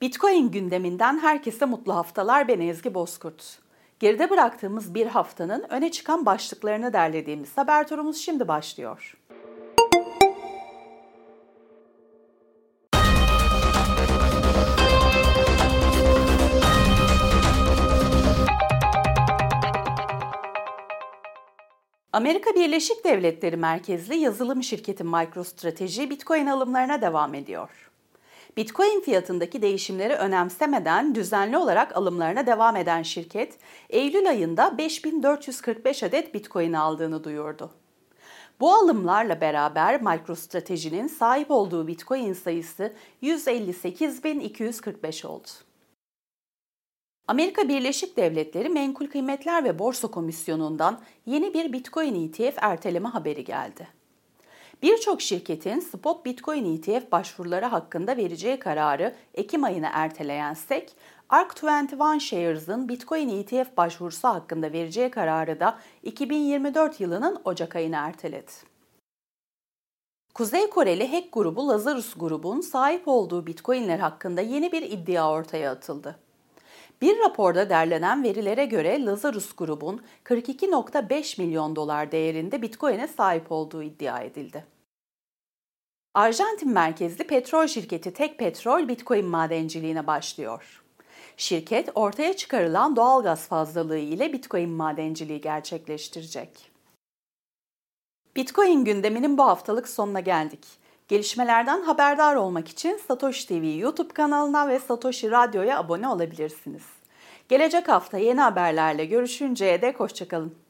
Bitcoin gündeminden herkese mutlu haftalar ben Ezgi Bozkurt. Geride bıraktığımız bir haftanın öne çıkan başlıklarını derlediğimiz haber turumuz şimdi başlıyor. Amerika Birleşik Devletleri merkezli yazılım şirketi MicroStrategy Bitcoin alımlarına devam ediyor. Bitcoin fiyatındaki değişimleri önemsemeden düzenli olarak alımlarına devam eden şirket, Eylül ayında 5445 adet Bitcoin aldığını duyurdu. Bu alımlarla beraber MicroStrategy'nin sahip olduğu Bitcoin sayısı 158.245 oldu. Amerika Birleşik Devletleri Menkul Kıymetler ve Borsa Komisyonu'ndan yeni bir Bitcoin ETF erteleme haberi geldi. Birçok şirketin spot Bitcoin ETF başvuruları hakkında vereceği kararı Ekim ayına erteleyen SEC, ARK21 Shares'ın Bitcoin ETF başvurusu hakkında vereceği kararı da 2024 yılının Ocak ayına erteledi. Kuzey Koreli hack grubu Lazarus grubun sahip olduğu Bitcoin'ler hakkında yeni bir iddia ortaya atıldı. Bir raporda derlenen verilere göre Lazarus grubun 42.5 milyon dolar değerinde Bitcoin'e sahip olduğu iddia edildi. Arjantin merkezli petrol şirketi Tek Petrol Bitcoin madenciliğine başlıyor. Şirket ortaya çıkarılan doğal gaz fazlalığı ile Bitcoin madenciliği gerçekleştirecek. Bitcoin gündeminin bu haftalık sonuna geldik. Gelişmelerden haberdar olmak için Satoshi TV YouTube kanalına ve Satoshi Radyo'ya abone olabilirsiniz. Gelecek hafta yeni haberlerle görüşünceye dek hoşçakalın.